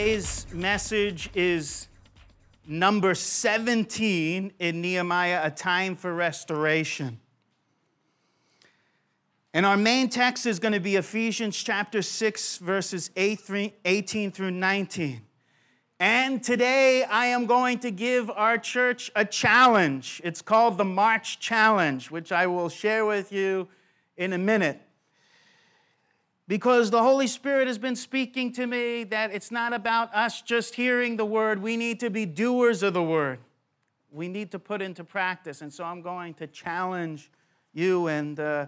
Today's message is number 17 in Nehemiah, A Time for Restoration. And our main text is going to be Ephesians chapter 6, verses 18 through 19. And today I am going to give our church a challenge. It's called the March Challenge, which I will share with you in a minute. Because the Holy Spirit has been speaking to me that it's not about us just hearing the word, we need to be doers of the word. We need to put into practice. And so I'm going to challenge you and uh,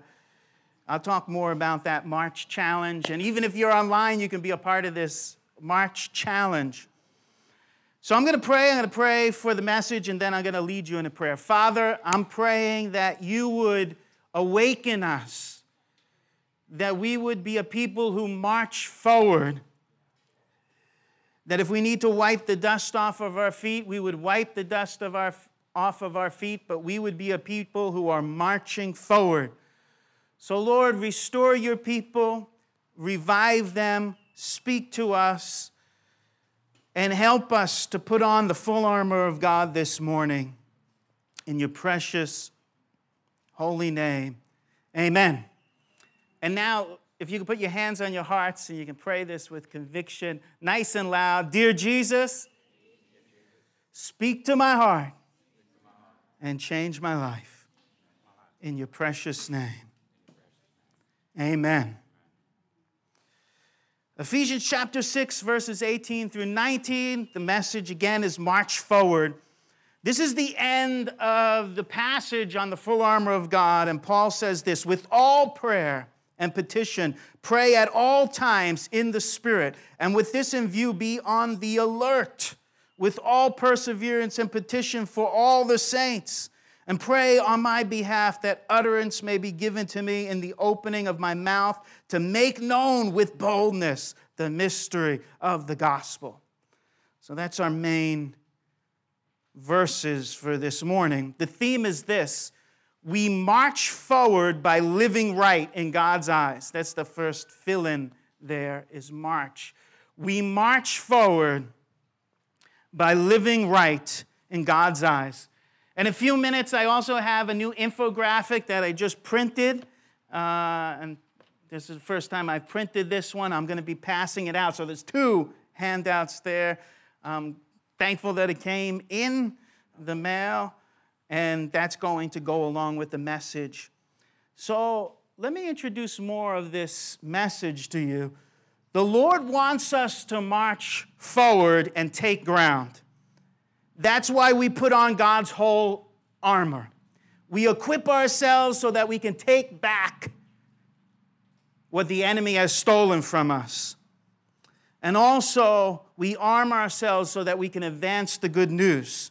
I'll talk more about that March challenge. And even if you're online, you can be a part of this March challenge. So I'm going to pray. I'm going to pray for the message, and then I'm going to lead you in a prayer. Father, I'm praying that you would awaken us that we would be a people who march forward. That if we need to wipe the dust off of our feet, we would wipe the dust of our, off of our feet, but we would be a people who are marching forward. So, Lord, restore your people, revive them, speak to us, and help us to put on the full armor of God this morning. In your precious, holy name, amen. And now, if you can put your hands on your hearts and you can pray this with conviction, nice and loud Dear Jesus, speak to my heart and change my life. In your precious name. Amen. Ephesians chapter 6, verses 18 through 19. The message again is march forward. This is the end of the passage on the full armor of God, and Paul says this with all prayer and petition. Pray at all times in the Spirit, and with this in view, be on the alert with all perseverance and petition for all the saints. And pray on my behalf that utterance may be given to me in the opening of my mouth to make known with boldness the mystery of the gospel. So that's our main verses for this morning. The theme is this we march forward by living right in God's eyes. That's the first fill in there is march. We march forward by living right in God's eyes. In a few minutes, I also have a new infographic that I just printed. Uh, and this is the first time I've printed this one. I'm going to be passing it out. So there's two handouts there. I'm thankful that it came in the mail and that's going to go along with the message. So let me introduce more of this message to you. The Lord wants us to march forward and take ground. That's why we put on God's whole armor. We equip ourselves so that we can take back what the enemy has stolen from us. And also, we arm ourselves so that we can advance the good news.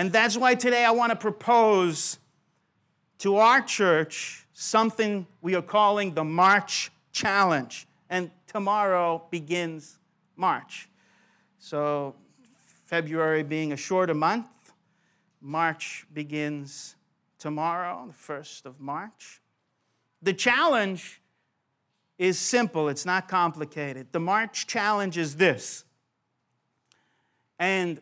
And that's why today I want to propose to our church something we are calling the March Challenge. And tomorrow begins March. So, February being a shorter month, March begins tomorrow, the 1st of March. The challenge is simple, it's not complicated. The March challenge is this. And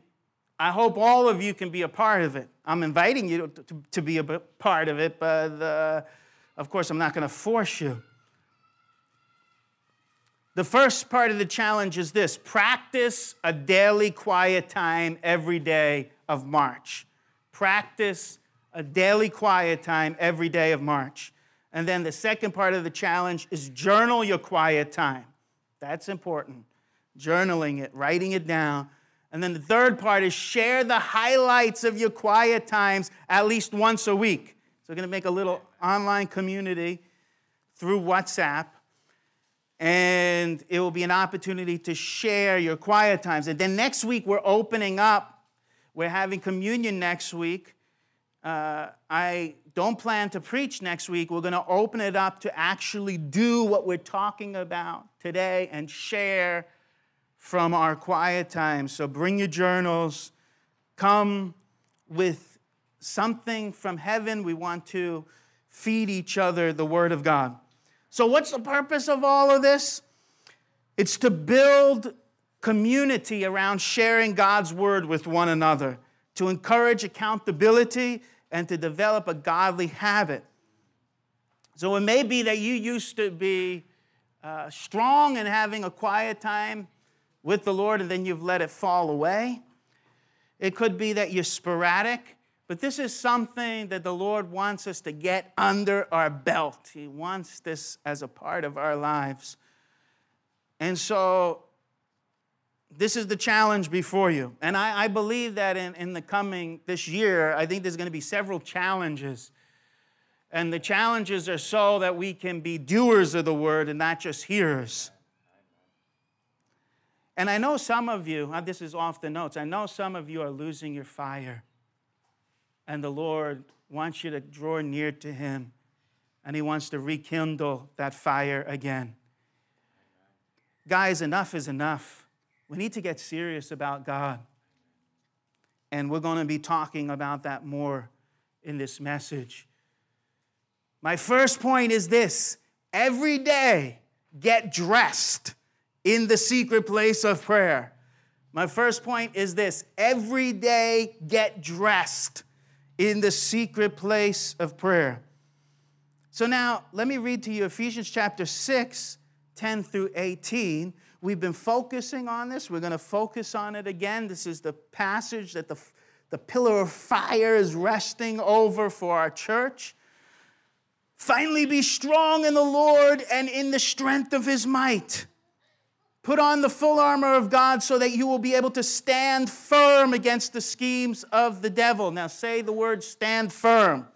I hope all of you can be a part of it. I'm inviting you to, to, to be a part of it, but uh, of course, I'm not going to force you. The first part of the challenge is this practice a daily quiet time every day of March. Practice a daily quiet time every day of March. And then the second part of the challenge is journal your quiet time. That's important. journaling it, writing it down. And then the third part is share the highlights of your quiet times at least once a week. So we're going to make a little online community through WhatsApp. And it will be an opportunity to share your quiet times. And then next week, we're opening up. We're having communion next week. Uh, I don't plan to preach next week. We're going to open it up to actually do what we're talking about today and share from our quiet time. So bring your journals, come with something from heaven. We want to feed each other the Word of God. So, what's the purpose of all of this? It's to build community around sharing God's Word with one another, to encourage accountability, and to develop a godly habit. So, it may be that you used to be uh, strong in having a quiet time with the Lord and then you've let it fall away. It could be that you're sporadic, but this is something that the Lord wants us to get under our belt. He wants this as a part of our lives. And so, this is the challenge before you. And I, I believe that in, in the coming, this year, I think there's going to be several challenges. And the challenges are so that we can be doers of the word and not just hearers. And I know some of you, uh, this is off the notes, I know some of you are losing your fire. And the Lord wants you to draw near to Him, and He wants to rekindle that fire again. Guys, enough is enough. We need to get serious about God. And we're going to be talking about that more in this message. My first point is this every day, get dressed in the secret place of prayer. My first point is this every day get dressed in the secret place of prayer. So now let me read to you Ephesians chapter 6, 10 through 18. We've been focusing on this. We're going to focus on it again. This is the passage that the, the pillar of fire is resting over for our church. Finally, be strong in the Lord and in the strength of his might. Put on the full armor of God so that you will be able to stand firm against the schemes of the devil. Now say the word stand firm.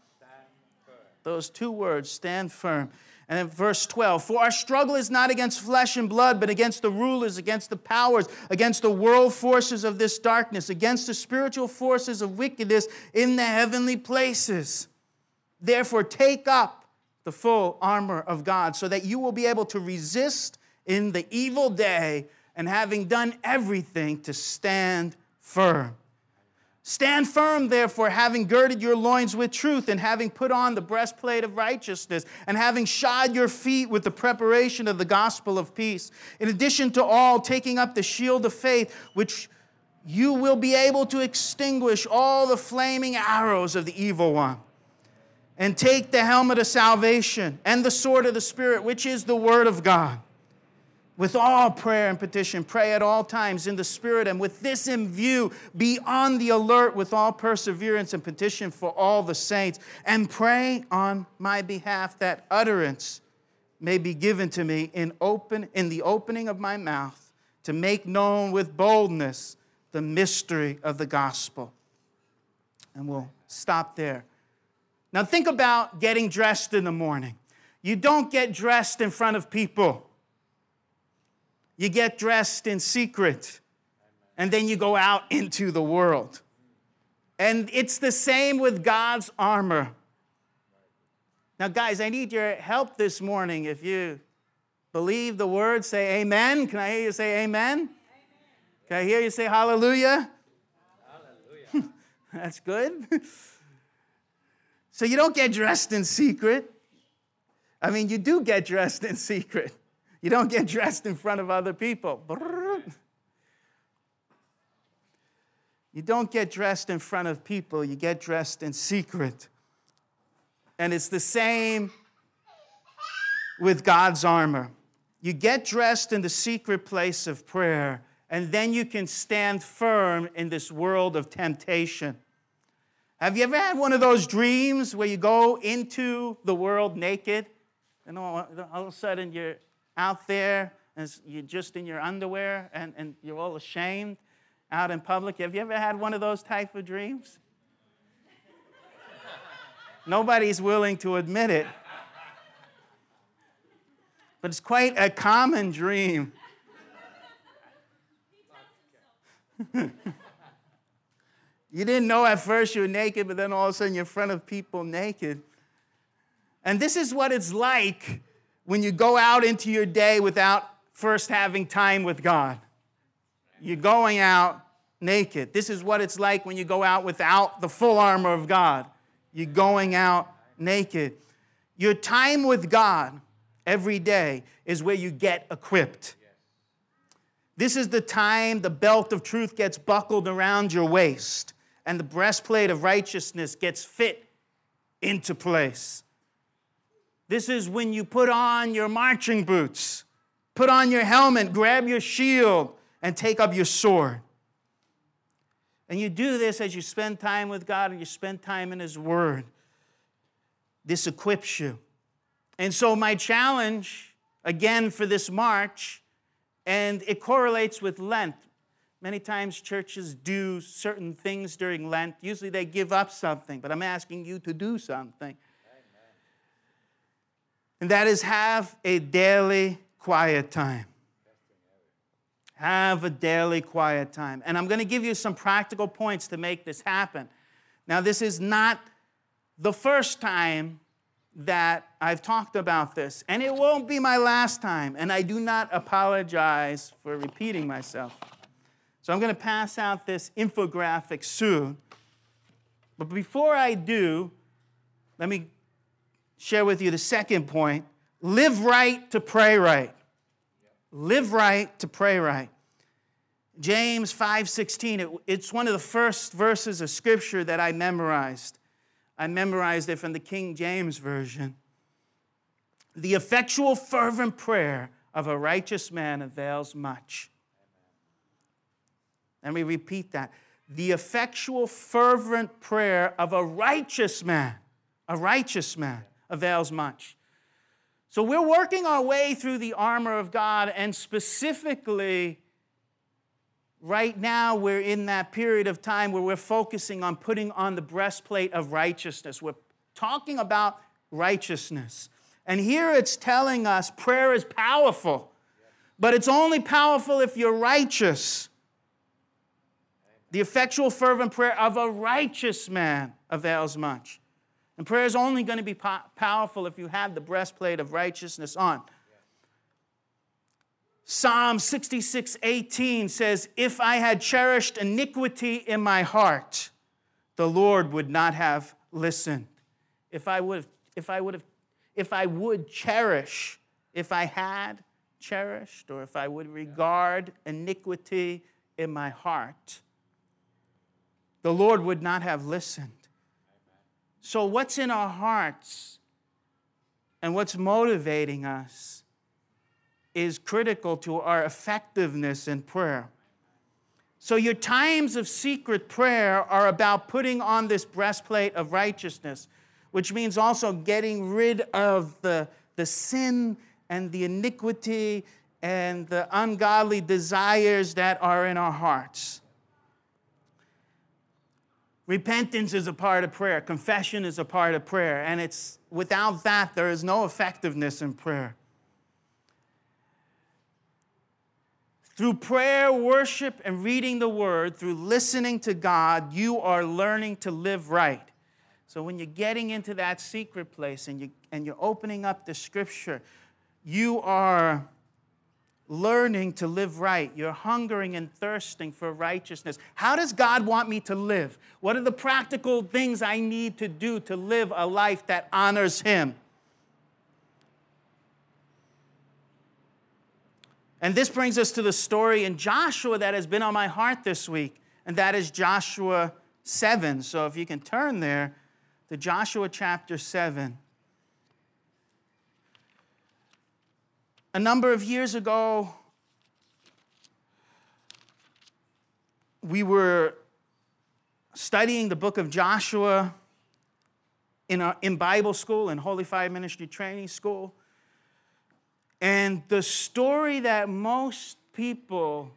Those two words, stand firm. And then verse 12, for our struggle is not against flesh and blood, but against the rulers, against the powers, against the world forces of this darkness, against the spiritual forces of wickedness in the heavenly places. Therefore, take up the full armor of God so that you will be able to resist in the evil day and having done everything to stand firm. Stand firm, therefore, having girded your loins with truth, and having put on the breastplate of righteousness, and having shod your feet with the preparation of the gospel of peace. In addition to all, taking up the shield of faith, which you will be able to extinguish all the flaming arrows of the evil one. And take the helmet of salvation and the sword of the Spirit, which is the word of God with all prayer and petition, pray at all times in the Spirit, and with this in view, be on the alert with all perseverance and petition for all the saints, and pray on my behalf that utterance may be given to me in, open, in the opening of my mouth to make known with boldness the mystery of the gospel. And we'll stop there. Now, think about getting dressed in the morning. You don't get dressed in front of people. You get dressed in secret, and then you go out into the world. And it's the same with God's armor. Now, guys, I need your help this morning. If you believe the word, say amen. Can I hear you say amen? amen. Can I hear you say hallelujah? Hallelujah. That's good. so you don't get dressed in secret. I mean, you do get dressed in secret. You don't get dressed in front of other people. You don't get dressed in front of people, you get dressed in secret. And it's the same with God's armor. You get dressed in the secret place of prayer, and then you can stand firm in this world of temptation. Have you ever had one of those dreams where you go into the world naked? And all of a sudden you're out there and you're just in your underwear and, and you're all ashamed out in public. Have you ever had one of those type of dreams? Nobody's willing to admit it. But it's quite a common dream. you didn't know at first you were naked, but then all of a sudden you're in front of people naked. And this is what it's like when you go out into your day without first having time with God. You're going out naked. This is what it's like when you go out without the full armor of God. You're going out naked. Your time with God every day is where you get equipped. This is the time the belt of truth gets buckled around your waist and the breastplate of righteousness gets fit into place. This is when you put on your marching boots, put on your helmet, grab your shield, and take up your sword. And you do this as you spend time with God and you spend time in His Word. This equips you. And so, my challenge, again, for this March, and it correlates with Lent. Many times churches do certain things during Lent. Usually they give up something, but I'm asking you to do something. And that is have a daily quiet time. Have a daily quiet time. And I'm going to give you some practical points to make this happen. Now, this is not the first time that I've talked about this, and it won't be my last time, and I do not apologize for repeating myself. So I'm going to pass out this infographic soon. But before I do, let me share with you the second point live right to pray right. Live right to pray right. James 5:16 it, it's one of the first verses of scripture that I memorized. I memorized it from the King James version. The effectual fervent prayer of a righteous man avails much. Let me repeat that. The effectual fervent prayer of a righteous man, a righteous man avails much. So we're working our way through the armor of God, and specifically, right now, we're in that period of time where we're focusing on putting on the breastplate of righteousness. We're talking about righteousness. And here it's telling us prayer is powerful, but it's only powerful if you're righteous. The effectual, fervent prayer of a righteous man avails much. And prayer is only going to be po- powerful if you have the breastplate of righteousness on. Psalm 66 18 says, If I had cherished iniquity in my heart, the Lord would not have listened. If I would have, if I would have, if I would cherish, if I had cherished, or if I would regard iniquity in my heart, the Lord would not have listened. So, what's in our hearts and what's motivating us is critical to our effectiveness in prayer. So, your times of secret prayer are about putting on this breastplate of righteousness, which means also getting rid of the, the sin and the iniquity and the ungodly desires that are in our hearts. Repentance is a part of prayer. Confession is a part of prayer. And it's without that, there is no effectiveness in prayer. Through prayer, worship, and reading the word, through listening to God, you are learning to live right. So when you're getting into that secret place and, you, and you're opening up the scripture, you are learning to live right. You're hungering and thirsting for righteousness. How does God want me to live? What are the practical things I need to do to live a life that honors Him? And this brings us to the story in Joshua that has been on my heart this week, and that is Joshua 7. So if you can turn there to Joshua chapter 7. A number of years ago, we were studying the book of Joshua in, a, in Bible school, in Holy Fire Ministry Training School. And the story that most people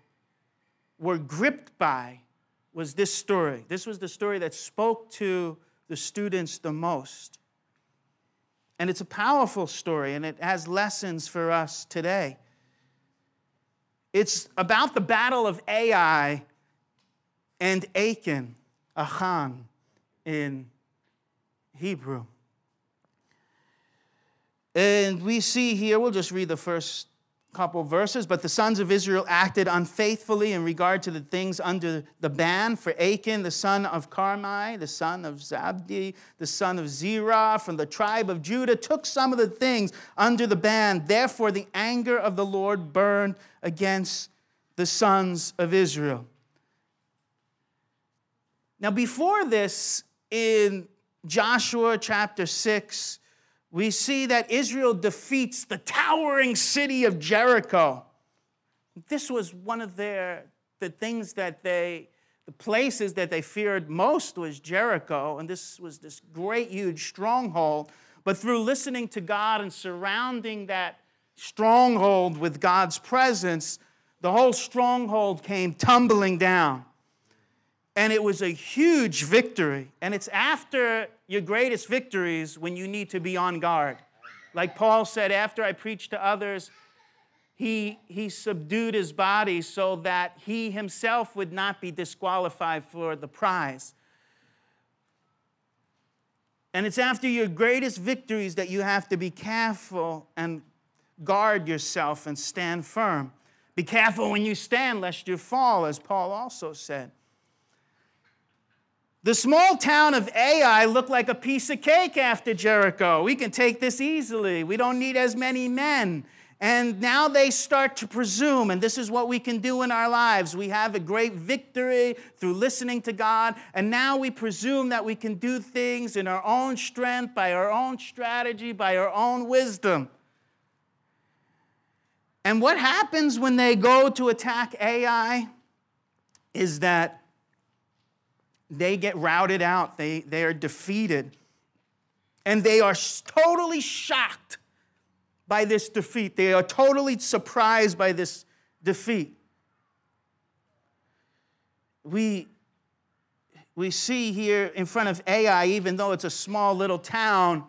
were gripped by was this story. This was the story that spoke to the students the most. And it's a powerful story, and it has lessons for us today. It's about the battle of Ai and Achan, Achan in Hebrew. And we see here, we'll just read the first couple verses, but the sons of Israel acted unfaithfully in regard to the things under the ban. For Achan, the son of Carmi, the son of Zabdi, the son of Zerah, from the tribe of Judah, took some of the things under the ban. Therefore, the anger of the Lord burned against the sons of Israel. Now, before this, in Joshua chapter 6, we see that Israel defeats the towering city of Jericho. This was one of their the things that they the places that they feared most was Jericho and this was this great huge stronghold but through listening to God and surrounding that stronghold with God's presence the whole stronghold came tumbling down and it was a huge victory. And it's after your greatest victories when you need to be on guard. Like Paul said, after I preached to others, he, he subdued his body so that he himself would not be disqualified for the prize. And it's after your greatest victories that you have to be careful and guard yourself and stand firm. Be careful when you stand, lest you fall, as Paul also said. The small town of Ai looked like a piece of cake after Jericho. We can take this easily. We don't need as many men. And now they start to presume, and this is what we can do in our lives. We have a great victory through listening to God, and now we presume that we can do things in our own strength, by our own strategy, by our own wisdom. And what happens when they go to attack Ai is that they get routed out, they, they are defeated. And they are totally shocked by this defeat. They are totally surprised by this defeat. We, we see here in front of Ai, even though it's a small little town,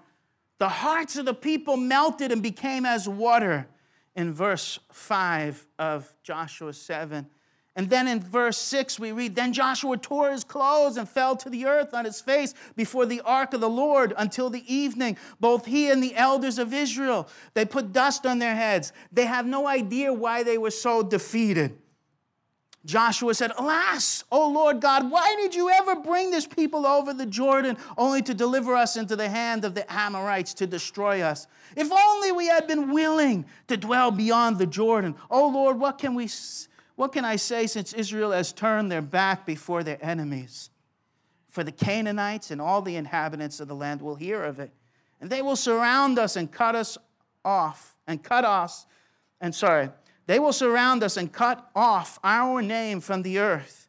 the hearts of the people melted and became as water in verse 5 of Joshua 7. And then in verse 6, we read Then Joshua tore his clothes and fell to the earth on his face before the ark of the Lord until the evening. Both he and the elders of Israel, they put dust on their heads. They have no idea why they were so defeated. Joshua said, Alas, O Lord God, why did you ever bring this people over the Jordan only to deliver us into the hand of the Amorites to destroy us? If only we had been willing to dwell beyond the Jordan. O Lord, what can we what can I say since Israel has turned their back before their enemies? For the Canaanites and all the inhabitants of the land will hear of it, and they will surround us and cut us off, and cut us, and sorry, they will surround us and cut off our name from the earth.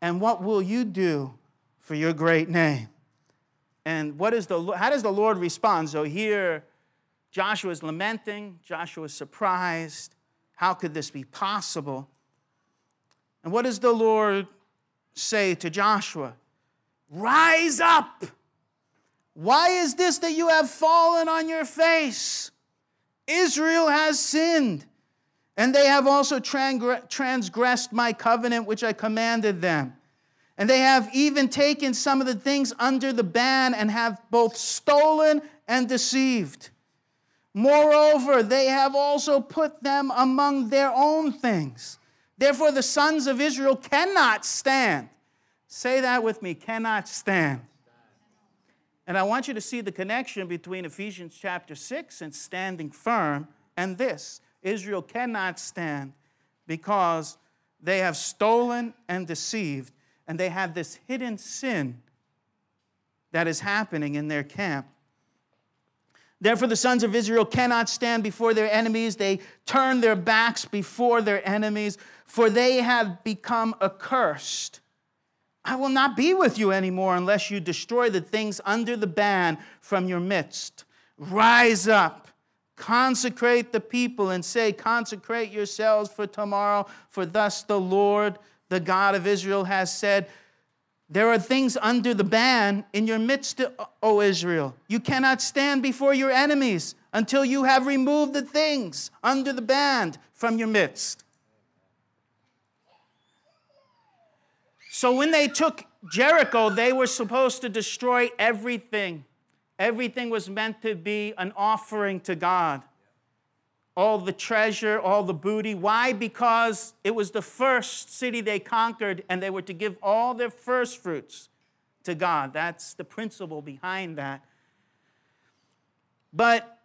And what will you do for your great name? And what is the, how does the Lord respond? So here, Joshua is lamenting, Joshua is surprised. How could this be possible? And what does the Lord say to Joshua? Rise up. Why is this that you have fallen on your face? Israel has sinned, and they have also transgressed my covenant which I commanded them. And they have even taken some of the things under the ban and have both stolen and deceived. Moreover, they have also put them among their own things. Therefore, the sons of Israel cannot stand. Say that with me cannot stand. And I want you to see the connection between Ephesians chapter 6 and standing firm and this Israel cannot stand because they have stolen and deceived, and they have this hidden sin that is happening in their camp. Therefore, the sons of Israel cannot stand before their enemies. They turn their backs before their enemies, for they have become accursed. I will not be with you anymore unless you destroy the things under the ban from your midst. Rise up, Consecrate the people and say, Consecrate yourselves for tomorrow, for thus the Lord, the God of Israel, has said, There are things under the ban in your midst, O Israel. You cannot stand before your enemies until you have removed the things under the ban from your midst. So when they took Jericho, they were supposed to destroy everything. Everything was meant to be an offering to God. All the treasure, all the booty. Why? Because it was the first city they conquered, and they were to give all their first fruits to God. That's the principle behind that. But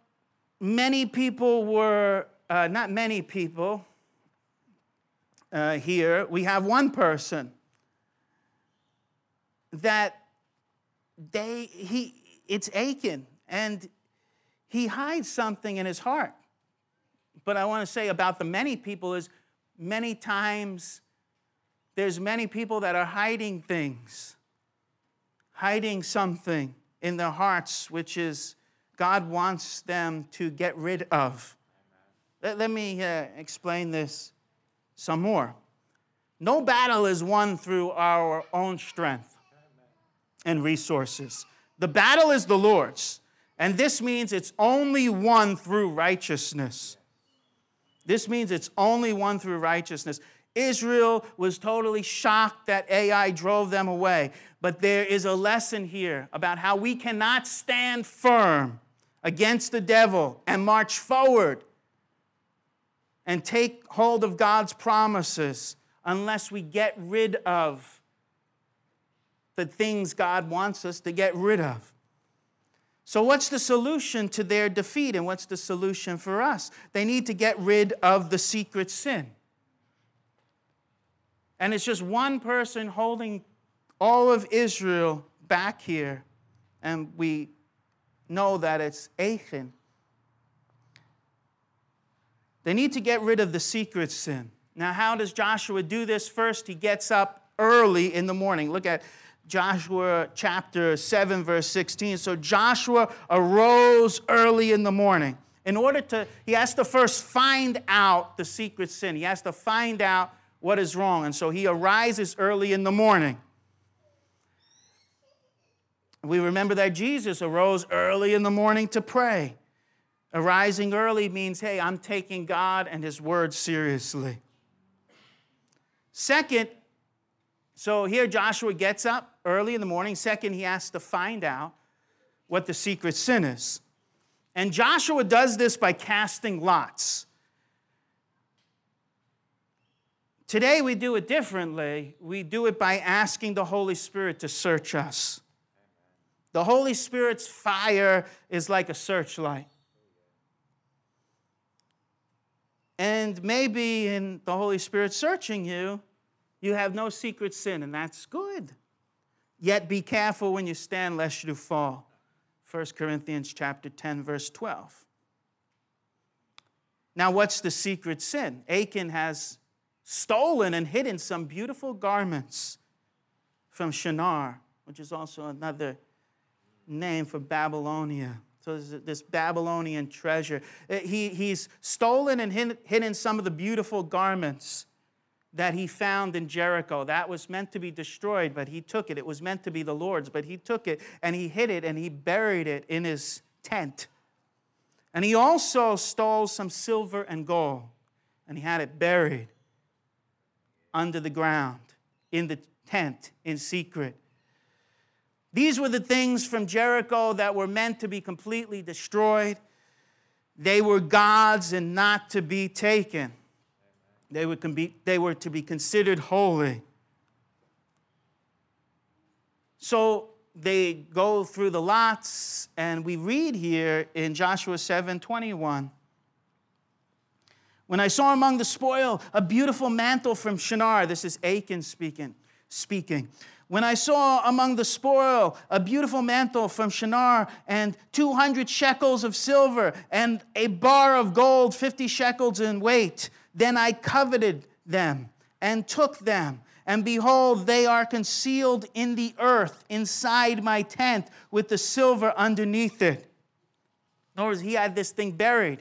many people were, uh, not many people uh, here, we have one person that they, he, it's Achan, and he hides something in his heart. But I want to say about the many people is many times there's many people that are hiding things, hiding something in their hearts, which is God wants them to get rid of. Let, let me uh, explain this some more. No battle is won through our own strength and resources. The battle is the Lord's, and this means it's only won through righteousness. This means it's only won through righteousness. Israel was totally shocked that Ai drove them away. But there is a lesson here about how we cannot stand firm against the devil and march forward and take hold of God's promises unless we get rid of the things God wants us to get rid of. So, what's the solution to their defeat, and what's the solution for us? They need to get rid of the secret sin. And it's just one person holding all of Israel back here, and we know that it's Achan. They need to get rid of the secret sin. Now, how does Joshua do this? First, he gets up early in the morning. Look at Joshua chapter 7, verse 16. So Joshua arose early in the morning. In order to, he has to first find out the secret sin. He has to find out what is wrong. And so he arises early in the morning. We remember that Jesus arose early in the morning to pray. Arising early means, hey, I'm taking God and His word seriously. Second, so here Joshua gets up early in the morning. Second, he has to find out what the secret sin is. And Joshua does this by casting lots. Today we do it differently. We do it by asking the Holy Spirit to search us. The Holy Spirit's fire is like a searchlight. And maybe in the Holy Spirit searching you, you have no secret sin, and that's good. Yet be careful when you stand, lest you fall. 1 Corinthians chapter 10, verse 12. Now, what's the secret sin? Achan has stolen and hidden some beautiful garments from Shinar, which is also another name for Babylonia. So this Babylonian treasure. Uh, he, he's stolen and hidden some of the beautiful garments that he found in Jericho. That was meant to be destroyed, but he took it. It was meant to be the Lord's, but he took it and he hid it and he buried it in his tent. And he also stole some silver and gold and he had it buried under the ground in the tent in secret. These were the things from Jericho that were meant to be completely destroyed. They were God's and not to be taken. They were, be, they were to be considered holy. So they go through the lots, and we read here in Joshua 7 21. When I saw among the spoil a beautiful mantle from Shinar, this is Achan speaking, speaking. When I saw among the spoil a beautiful mantle from Shinar and 200 shekels of silver and a bar of gold, 50 shekels in weight, then I coveted them and took them. And behold, they are concealed in the earth inside my tent with the silver underneath it. In other words, he had this thing buried.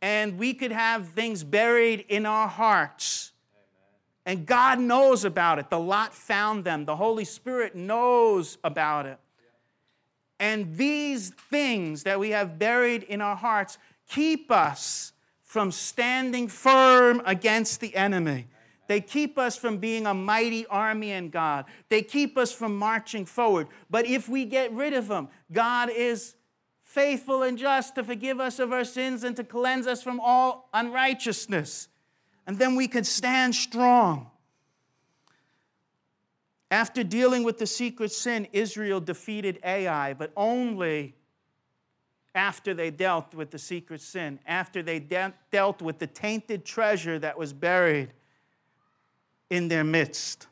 And we could have things buried in our hearts. And God knows about it. The lot found them. The Holy Spirit knows about it. And these things that we have buried in our hearts keep us from standing firm against the enemy. They keep us from being a mighty army in God. They keep us from marching forward. But if we get rid of them, God is faithful and just to forgive us of our sins and to cleanse us from all unrighteousness. And then we can stand strong. After dealing with the secret sin, Israel defeated Ai, but only after they dealt with the secret sin, after they de- dealt with the tainted treasure that was buried in their midst.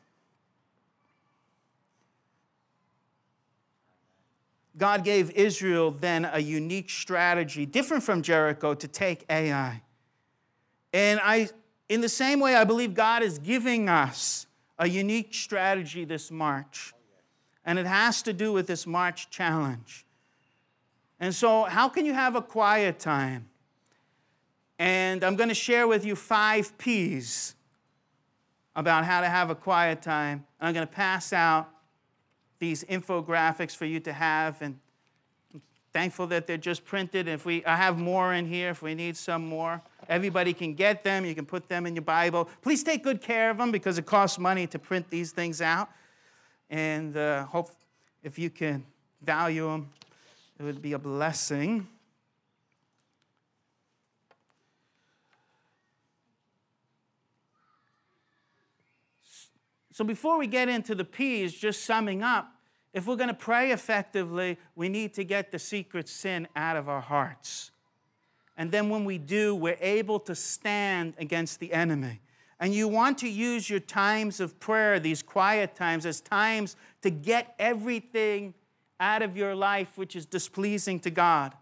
God gave Israel then a unique strategy, different from Jericho, to take Ai. And I, in the same way, I believe God is giving us a unique strategy this March. And it has to do with this March challenge. And so, how can you have a quiet time? And I'm going to share with you five P's about how to have a quiet time. And I'm going to pass out these infographics for you to have, and I'm thankful that they're just printed. If we, I have more in here if we need some more. Everybody can get them. You can put them in your Bible. Please take good care of them because it costs money to print these things out. And uh, hope if you can value them, it would be a blessing. So before we get into the P's, just summing up, if we're going to pray effectively, we need to get the secret sin out of our hearts. And then when we do, we're able to stand against the enemy. And you want to use your times of prayer, these quiet times, as times to get everything out of your life which is displeasing to God,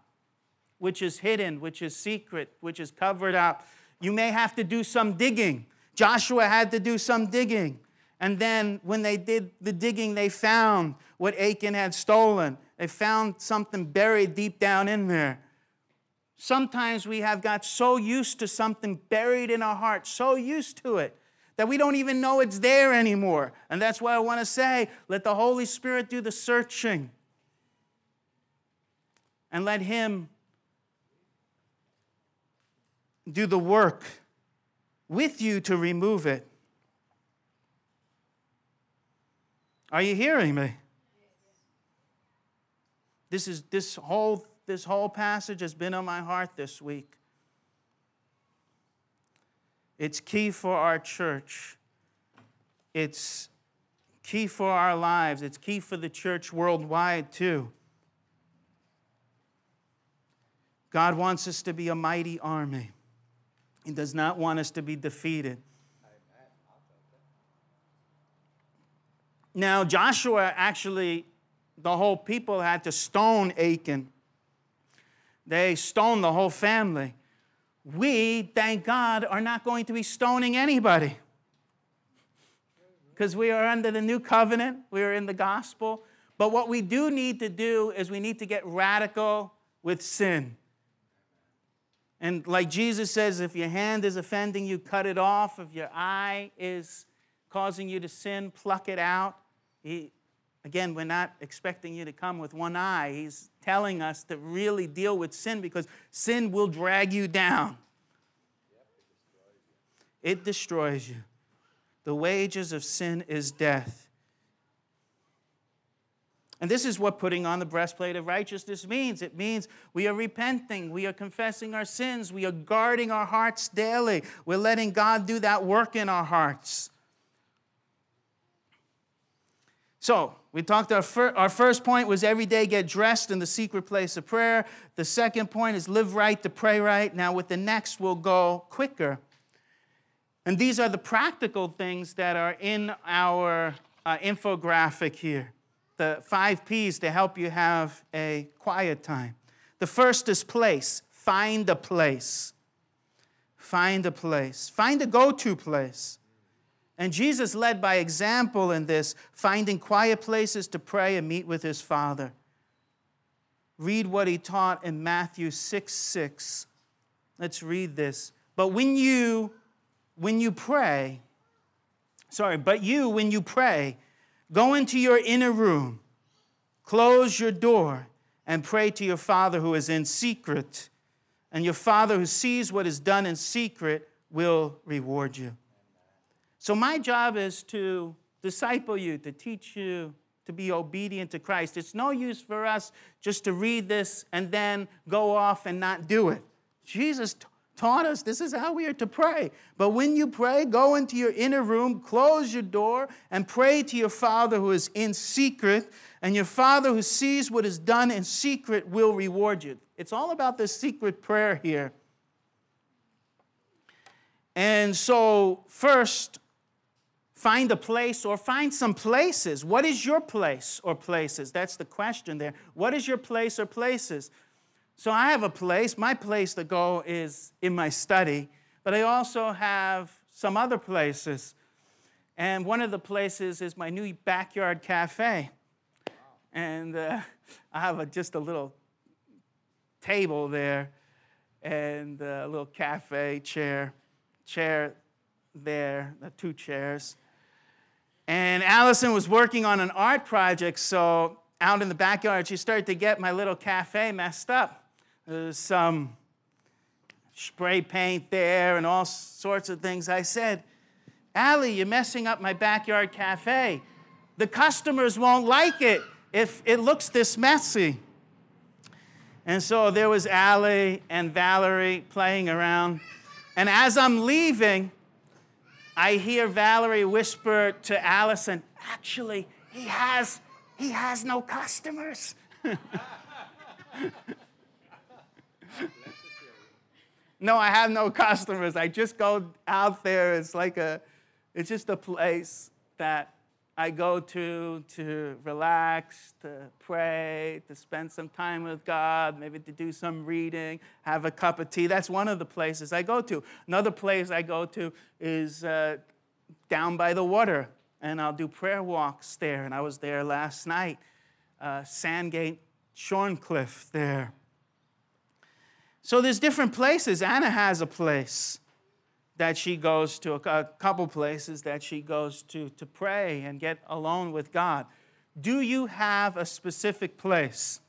which is hidden, which is secret, which is covered up. You may have to do some digging. Joshua had to do some digging. And then when they did the digging, they found what Achan had stolen. They found something buried deep down in there. Sometimes we have got so used to something buried in our heart, so used to it, that we don't even know it's there anymore. And that's why I want to say let the Holy Spirit do the searching. And let Him do the work with you to remove it. Are you hearing me? This is this whole this whole passage has been on my heart this week. It's key for our church. It's key for our lives. It's key for the church worldwide too. God wants us to be a mighty army. He does not want us to be defeated. Now, Joshua actually, the whole people had to stone Achan. They stoned the whole family. We, thank God, are not going to be stoning anybody because we are under the new covenant, we are in the gospel. But what we do need to do is we need to get radical with sin. And like Jesus says, if your hand is offending you, cut it off. If your eye is causing you to sin, pluck it out. He, again, we're not expecting you to come with one eye. He's telling us to really deal with sin because sin will drag you down. It destroys you. The wages of sin is death. And this is what putting on the breastplate of righteousness means. It means we are repenting, we are confessing our sins, we are guarding our hearts daily, we're letting God do that work in our hearts. So, we talked our, fir- our first point was every day get dressed in the secret place of prayer. The second point is live right to pray right. Now, with the next, we'll go quicker. And these are the practical things that are in our uh, infographic here the five P's to help you have a quiet time. The first is place. Find a place. Find a place. Find a go to place. And Jesus led by example in this, finding quiet places to pray and meet with his Father. read what he taught in Matthew 6 6. Let's read this. But when you when you pray, sorry, but you when you pray, go into your inner room, close your door, and pray to your Father who is in secret, and your Father who sees what is done in secret will reward you. So my job is to disciple you, to teach you to be obedient to Christ. It's no use for us just to read this and then go off and not do it. Jesus taught us this is how we are to pray. But when you pray, go into your inner room, close your door, and pray to your Father who is in secret, and your Father who sees what is done in secret will reward you. It's all about this secret prayer here. And so, first, Find a place or find some places. What is your place or places? That's the question there. What is your place or places? So I have a place. My place to go is in my study, but I also have some other places. And one of the places is my new backyard cafe. And uh, I have a, just a little table there and a little cafe chair, chair there, the two chairs. And Allison was working on an art project, so out in the backyard, she started to get my little cafe messed up. There's some spray paint there and all sorts of things. I said, Allie, you're messing up my backyard cafe. The customers won't like it if it looks this messy. And so there was Allie and Valerie playing around. And as I'm leaving, I hear Valerie whisper to Allison, actually, he has, he has no customers. no, I have no customers. I just go out there. It's like a, it's just a place that I go to to relax, to pray, to spend some time with God, maybe to do some reading, have a cup of tea. That's one of the places I go to. Another place I go to is uh, down by the water, and I'll do prayer walks there. And I was there last night, uh, Sandgate, Shorncliffe there. So there's different places. Anna has a place that she goes to, a couple places that she goes to to pray and get alone with God. Do you have a specific place?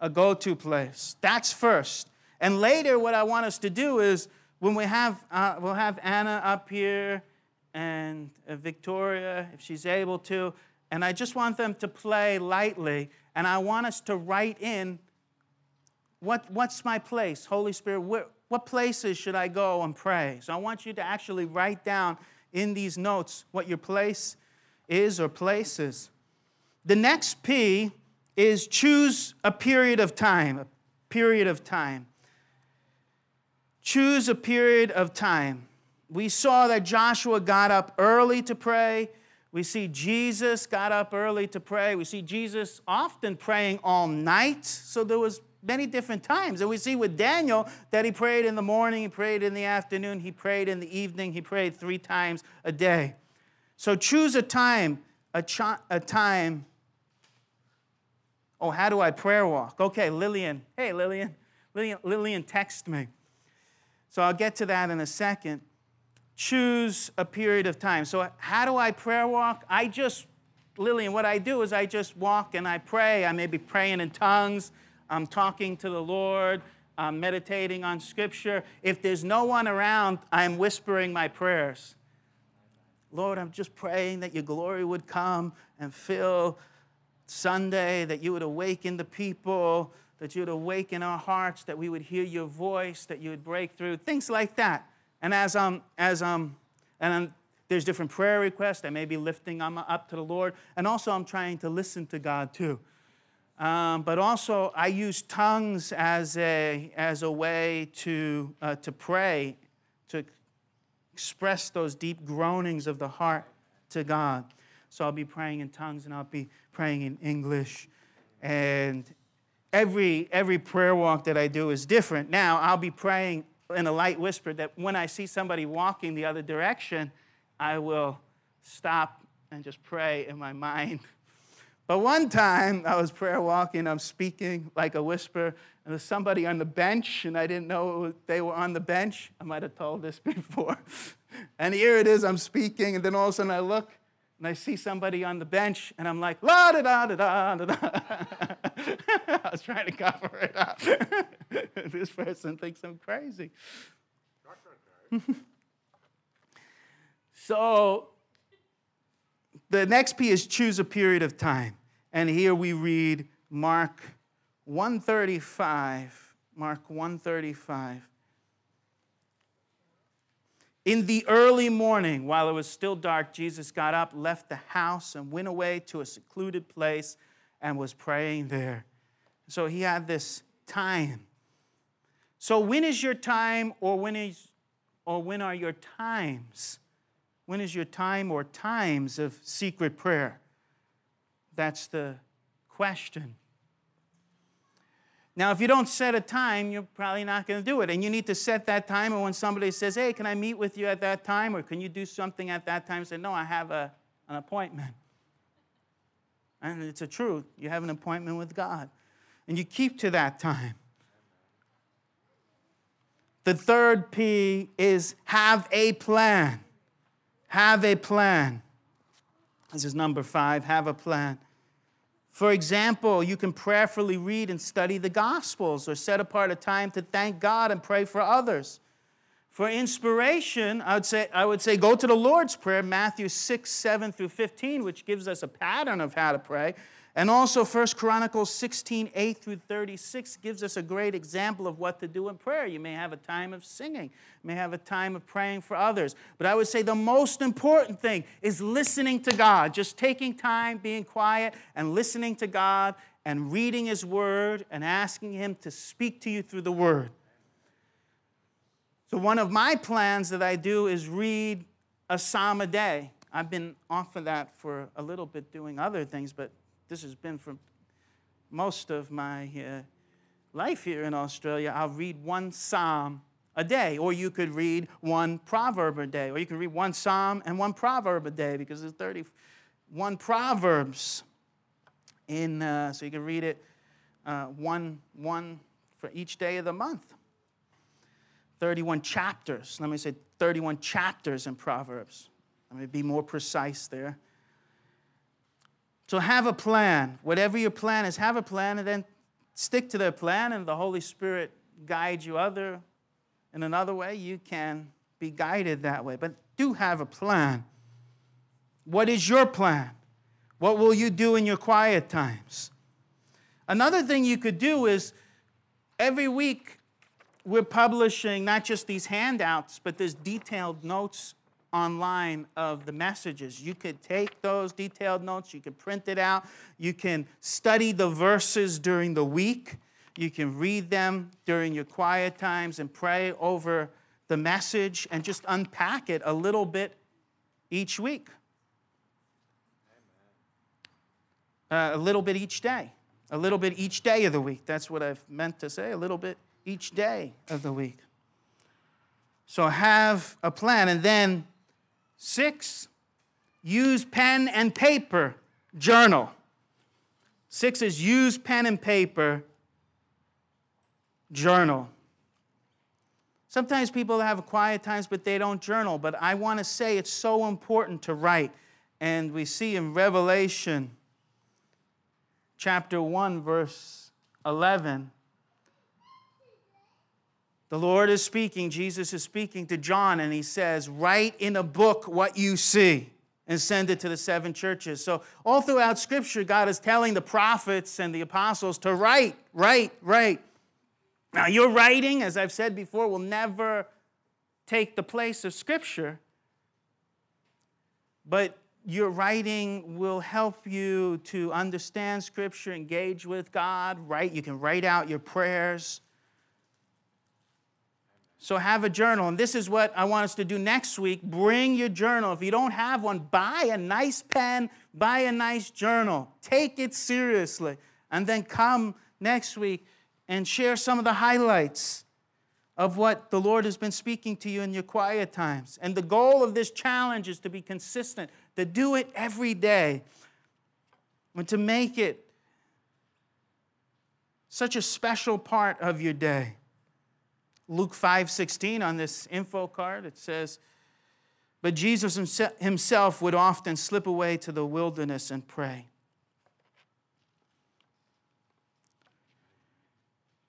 A go to place? That's first. And later, what I want us to do is when we have, uh, we'll have Anna up here and uh, Victoria, if she's able to, and I just want them to play lightly, and I want us to write in what, what's my place, Holy Spirit, where, what places should I go and pray? So I want you to actually write down in these notes what your place is or places. The next P is choose a period of time, a period of time. Choose a period of time. We saw that Joshua got up early to pray. We see Jesus got up early to pray. We see Jesus often praying all night. So there was many different times. And we see with Daniel that he prayed in the morning, he prayed in the afternoon, he prayed in the evening, he prayed three times a day. So choose a time, a, ch- a time. Oh, how do I prayer walk? Okay, Lillian. Hey, Lillian. Lillian, Lillian text me. So I'll get to that in a second. Choose a period of time. So, how do I prayer walk? I just, Lillian, what I do is I just walk and I pray. I may be praying in tongues. I'm talking to the Lord, I'm meditating on Scripture. If there's no one around, I'm whispering my prayers. Lord, I'm just praying that your glory would come and fill Sunday, that you would awaken the people, that you would awaken our hearts, that we would hear your voice, that you would break through, things like that. And as um, as um, and I'm, there's different prayer requests, I may be lifting them up to the Lord, and also I'm trying to listen to God too. Um, but also, I use tongues as a, as a way to, uh, to pray, to express those deep groanings of the heart to God. So I'll be praying in tongues and I'll be praying in English. And every, every prayer walk that I do is different. Now, I'll be praying in a light whisper that when I see somebody walking the other direction, I will stop and just pray in my mind But one time I was prayer walking, I'm speaking like a whisper, and there's somebody on the bench, and I didn't know they were on the bench. I might have told this before. and here it is, I'm speaking, and then all of a sudden I look, and I see somebody on the bench, and I'm like, la da da da da da da. I was trying to cover it up. this person thinks I'm crazy. so the next P is choose a period of time. And here we read Mark 135. Mark 135. In the early morning, while it was still dark, Jesus got up, left the house, and went away to a secluded place and was praying there. So he had this time. So when is your time or when is or when are your times? When is your time or times of secret prayer? That's the question. Now, if you don't set a time, you're probably not going to do it. And you need to set that time. And when somebody says, Hey, can I meet with you at that time? Or can you do something at that time? Say, No, I have a, an appointment. And it's a truth. You have an appointment with God. And you keep to that time. The third P is have a plan. Have a plan. This is number five have a plan. For example, you can prayerfully read and study the Gospels or set apart a time to thank God and pray for others. For inspiration, I would say, I would say go to the Lord's Prayer, Matthew 6, 7 through 15, which gives us a pattern of how to pray. And also 1 Chronicles 16, 8 through 36 gives us a great example of what to do in prayer. You may have a time of singing, you may have a time of praying for others. But I would say the most important thing is listening to God, just taking time, being quiet, and listening to God and reading His Word and asking Him to speak to you through the Word. So, one of my plans that I do is read a psalm a day. I've been off of that for a little bit doing other things, but this has been for most of my uh, life here in Australia. I'll read one psalm a day, or you could read one proverb a day, or you could read one psalm and one proverb a day because there's 31 proverbs in, uh, so you can read it uh, one, one for each day of the month. 31 chapters. Let me say 31 chapters in Proverbs. Let me be more precise there. So have a plan. Whatever your plan is, have a plan and then stick to that plan, and the Holy Spirit guides you other in another way. You can be guided that way. But do have a plan. What is your plan? What will you do in your quiet times? Another thing you could do is every week we're publishing not just these handouts, but there's detailed notes online of the messages. You could take those detailed notes, you can print it out, you can study the verses during the week, you can read them during your quiet times and pray over the message and just unpack it a little bit each week. Uh, a little bit each day. A little bit each day of the week. That's what I've meant to say. A little bit each day of the week. So have a plan. And then Six, use pen and paper, journal. Six is use pen and paper, journal. Sometimes people have quiet times, but they don't journal. But I want to say it's so important to write. And we see in Revelation chapter 1, verse 11, the Lord is speaking, Jesus is speaking to John, and he says, Write in a book what you see and send it to the seven churches. So, all throughout Scripture, God is telling the prophets and the apostles to write, write, write. Now, your writing, as I've said before, will never take the place of Scripture, but your writing will help you to understand Scripture, engage with God, Write. You can write out your prayers. So have a journal. And this is what I want us to do next week. Bring your journal. If you don't have one, buy a nice pen, buy a nice journal. Take it seriously. And then come next week and share some of the highlights of what the Lord has been speaking to you in your quiet times. And the goal of this challenge is to be consistent, to do it every day. and to make it such a special part of your day. Luke 5:16 on this info card it says but Jesus himself would often slip away to the wilderness and pray.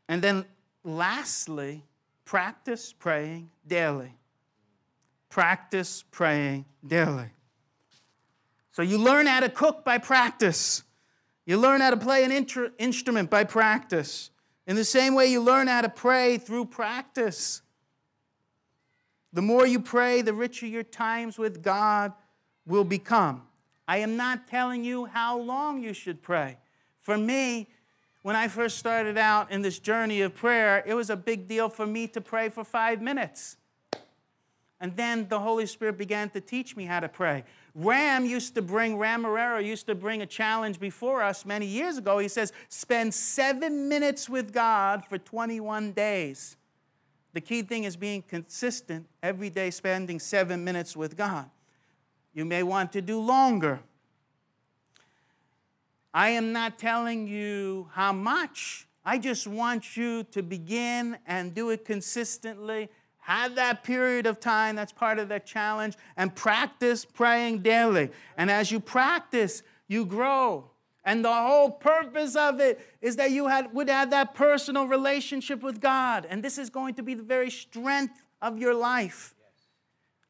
And then lastly, practice praying daily. Practice praying daily. So you learn how to cook by practice. You learn how to play an instrument by practice. In the same way, you learn how to pray through practice. The more you pray, the richer your times with God will become. I am not telling you how long you should pray. For me, when I first started out in this journey of prayer, it was a big deal for me to pray for five minutes. And then the Holy Spirit began to teach me how to pray. Ram used to bring, Ram Marrero used to bring a challenge before us many years ago. He says, spend seven minutes with God for 21 days. The key thing is being consistent every day, spending seven minutes with God. You may want to do longer. I am not telling you how much. I just want you to begin and do it consistently. Have that period of time, that's part of the challenge, and practice praying daily. And as you practice, you grow. And the whole purpose of it is that you had, would have that personal relationship with God. And this is going to be the very strength of your life.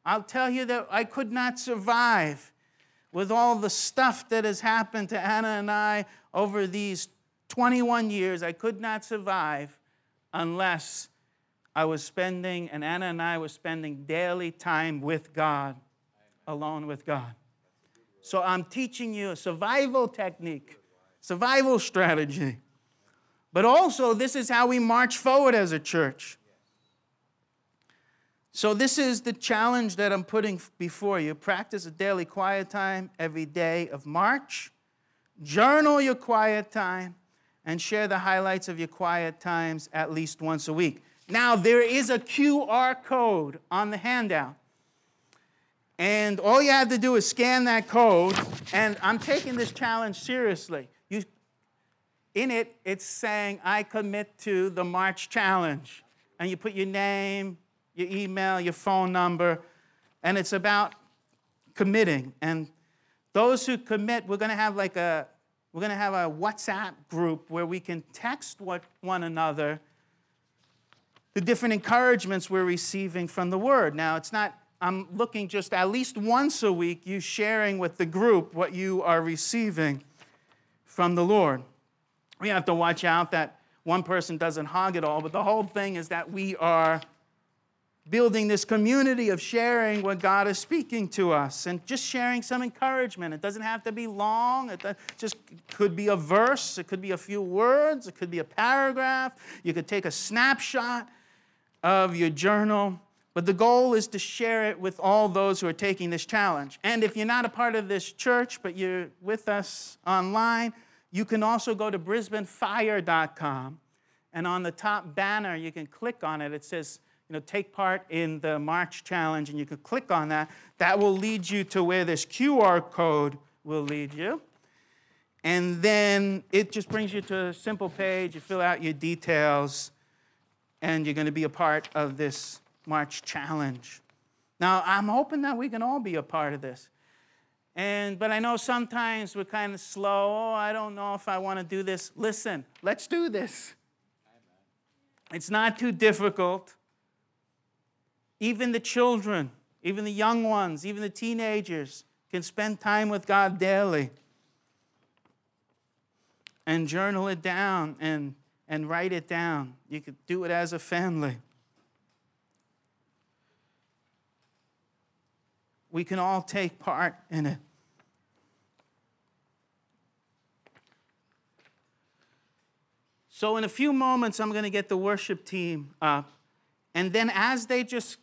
I'll tell you that I could not survive with all the stuff that has happened to Anna and I over these 21 years. I could not survive unless I was spending, and Anna and I were spending daily time with God, alone with God. So I'm teaching you a survival technique, survival strategy. But also, this is how we march forward as a church. So, this is the challenge that I'm putting before you. Practice a daily quiet time every day of March. Journal your quiet time and share the highlights of your quiet times at least once a week. Now, there is a QR code on the handout. And all you have to do is scan that code. And I'm taking this challenge seriously. You, in it, it's saying, I commit to the March challenge. And you put your name, your email, your phone number, and it's about committing. And those who commit, we're going to have like a we're going to have a WhatsApp group where we can text one another the different encouragements we're receiving from the Word. Now, it's not I'm looking just at least once a week, you sharing with the group what you are receiving from the Lord. We have to watch out that one person doesn't hog it all, but the whole thing is that we are building this community of sharing what God is speaking to us and just sharing some encouragement. It doesn't have to be long, it just could be a verse, it could be a few words, it could be a paragraph. You could take a snapshot of your journal but the goal is to share it with all those who are taking this challenge. And if you're not a part of this church, but you're with us online, you can also go to brisbanefire.com. And on the top banner, you can click on it. It says, you know, take part in the March Challenge, and you can click on that. That will lead you to where this QR code will lead you. And then it just brings you to a simple page. You fill out your details, and you're going to be a part of this March challenge. Now, I'm hoping that we can all be a part of this. And, but I know sometimes we're kind of slow. Oh, I don't know if I want to do this. Listen, let's do this. It's not too difficult. Even the children, even the young ones, even the teenagers can spend time with God daily and journal it down and, and write it down. You could do it as a family. we can all take part in it. So, in a few moments, I'm going to get the worship team up. And then, as they just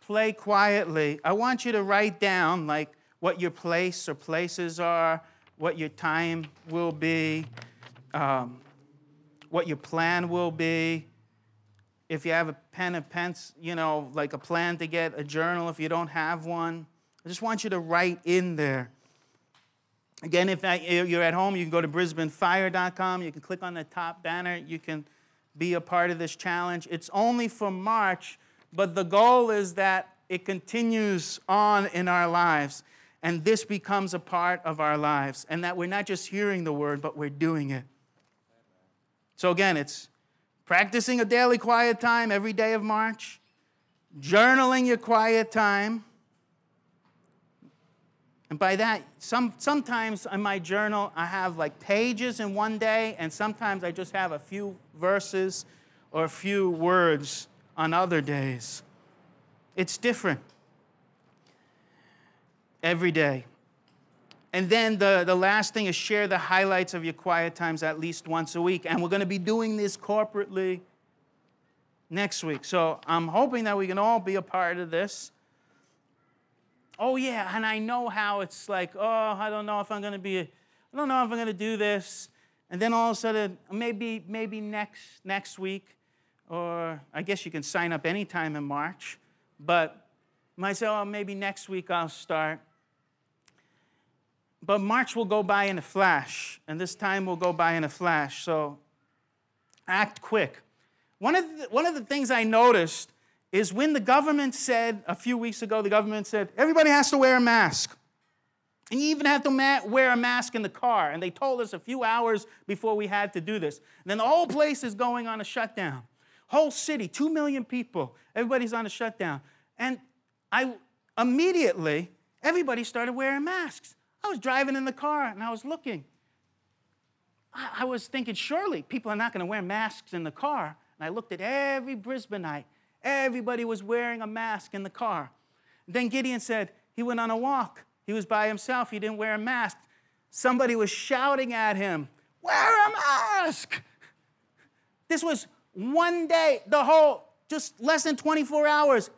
play quietly, I want you to write down like what your place or places are, what your time will be, um, what your plan will be. If you have a pen and pens, you know, like a plan to get a journal if you don't have one. I just want you to write in there Again, if you're at home, you can go to brisbanefire.com. You can click on the top banner. You can be a part of this challenge. It's only for March, but the goal is that it continues on in our lives and this becomes a part of our lives and that we're not just hearing the word, but we're doing it. So, again, it's practicing a daily quiet time every day of March, journaling your quiet time and by that, some, sometimes in my journal, I have like pages in one day, and sometimes I just have a few verses or a few words on other days. It's different every day. And then the, the last thing is share the highlights of your quiet times at least once a week. And we're going to be doing this corporately next week. So I'm hoping that we can all be a part of this oh yeah, and I know how it's like, oh, I don't know if I'm going to be, I don't know if I'm going to do this. And then all of a sudden, maybe, maybe next, next week, or I guess you can sign up anytime in March, but say, oh, maybe next week I'll start. But March will go by in a flash, and this time will go by in a flash. So act quick. One of the, one of the things I noticed is when the government said, a few weeks ago, the government said, everybody has to wear a mask. And you even have to ma- wear a mask in the car. And they told us a few hours before we had to do this. And then the whole place is going on a shutdown. Whole city, two million people, everybody's on a shutdown. And I immediately, everybody started wearing masks. I was driving in the car and I was looking. I, I was thinking, surely people are not going to wear masks in the car. And I looked at every Brisbaneite Everybody was wearing a mask in the car. Then Gideon said he went on a walk. He was by himself. He didn't wear a mask. Somebody was shouting at him, Wear a mask! This was one day, the whole, just less than 24 hours.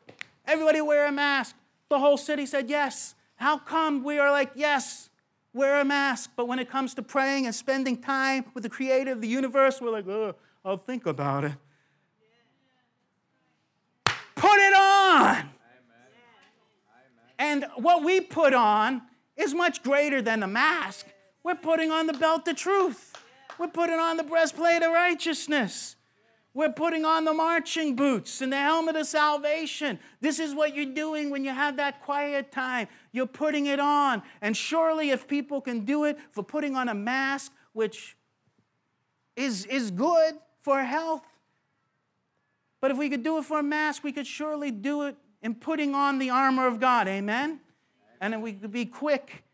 Everybody wear a mask. The whole city said yes. How come we are like, yes, wear a mask? But when it comes to praying and spending time with the creator of the universe, we're like, oh, I'll think about it. Put it on. And what we put on is much greater than the mask. We're putting on the belt of truth. We're putting on the breastplate of righteousness. We're putting on the marching boots and the helmet of salvation. This is what you're doing when you have that quiet time. You're putting it on. And surely, if people can do it for putting on a mask, which is, is good for health, but if we could do it for a mask, we could surely do it in putting on the armor of God. Amen? And then we could be quick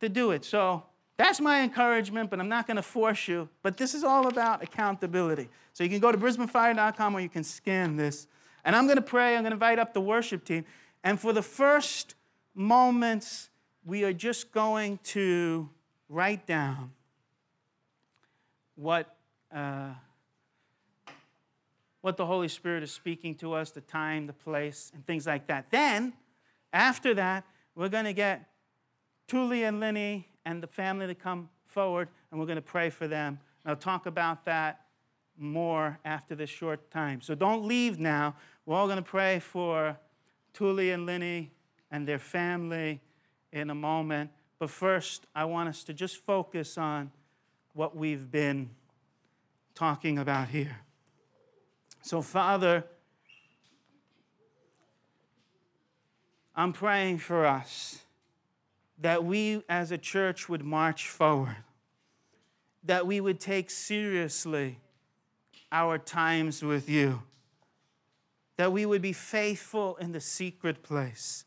to do it. So that's my encouragement, but I'm not going to force you. But this is all about accountability. So you can go to brisbanefire.com or you can scan this. And I'm going to pray. I'm going to invite up the worship team. And for the first moments, we are just going to write down what. Uh, what the Holy Spirit is speaking to us, the time, the place, and things like that. Then, after that, we're going to get Tuli and Linny and the family to come forward, and we're going to pray for them. And I'll talk about that more after this short time. So don't leave now. We're all going to pray for Tuli and Linny and their family in a moment. But first, I want us to just focus on what we've been talking about here. So, Father, I'm praying for us that we as a church would march forward, that we would take seriously our times with you, that we would be faithful in the secret place,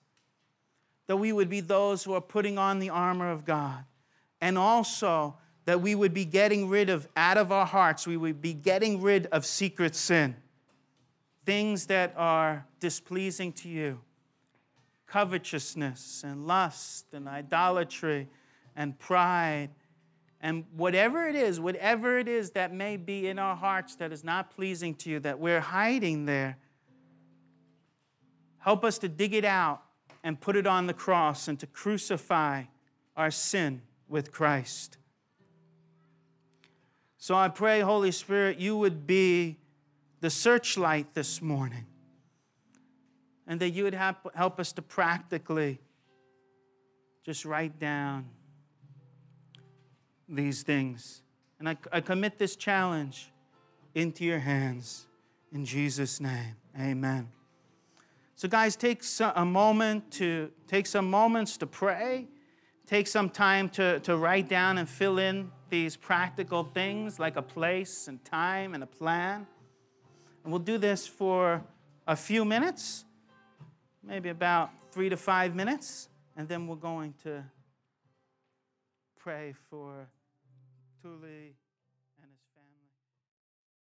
that we would be those who are putting on the armor of God, and also that we would be getting rid of, out of our hearts, we would be getting rid of secret sin things that are displeasing to you covetousness and lust and idolatry and pride and whatever it is, whatever it is that may be in our hearts that is not pleasing to you, that we're hiding there, help us to dig it out and put it on the cross and to crucify our sin with Christ. So I pray, Holy Spirit, you would be the searchlight this morning. And that you would help us to practically just write down these things. And I, I commit this challenge into your hands in Jesus' name. Amen. So, guys, take a moment to take some moments to pray. Take some time to, to write down and fill in these practical things like a place and time and a plan. And we'll do this for a few minutes, maybe about three to five minutes, and then we're going to pray for Tuli.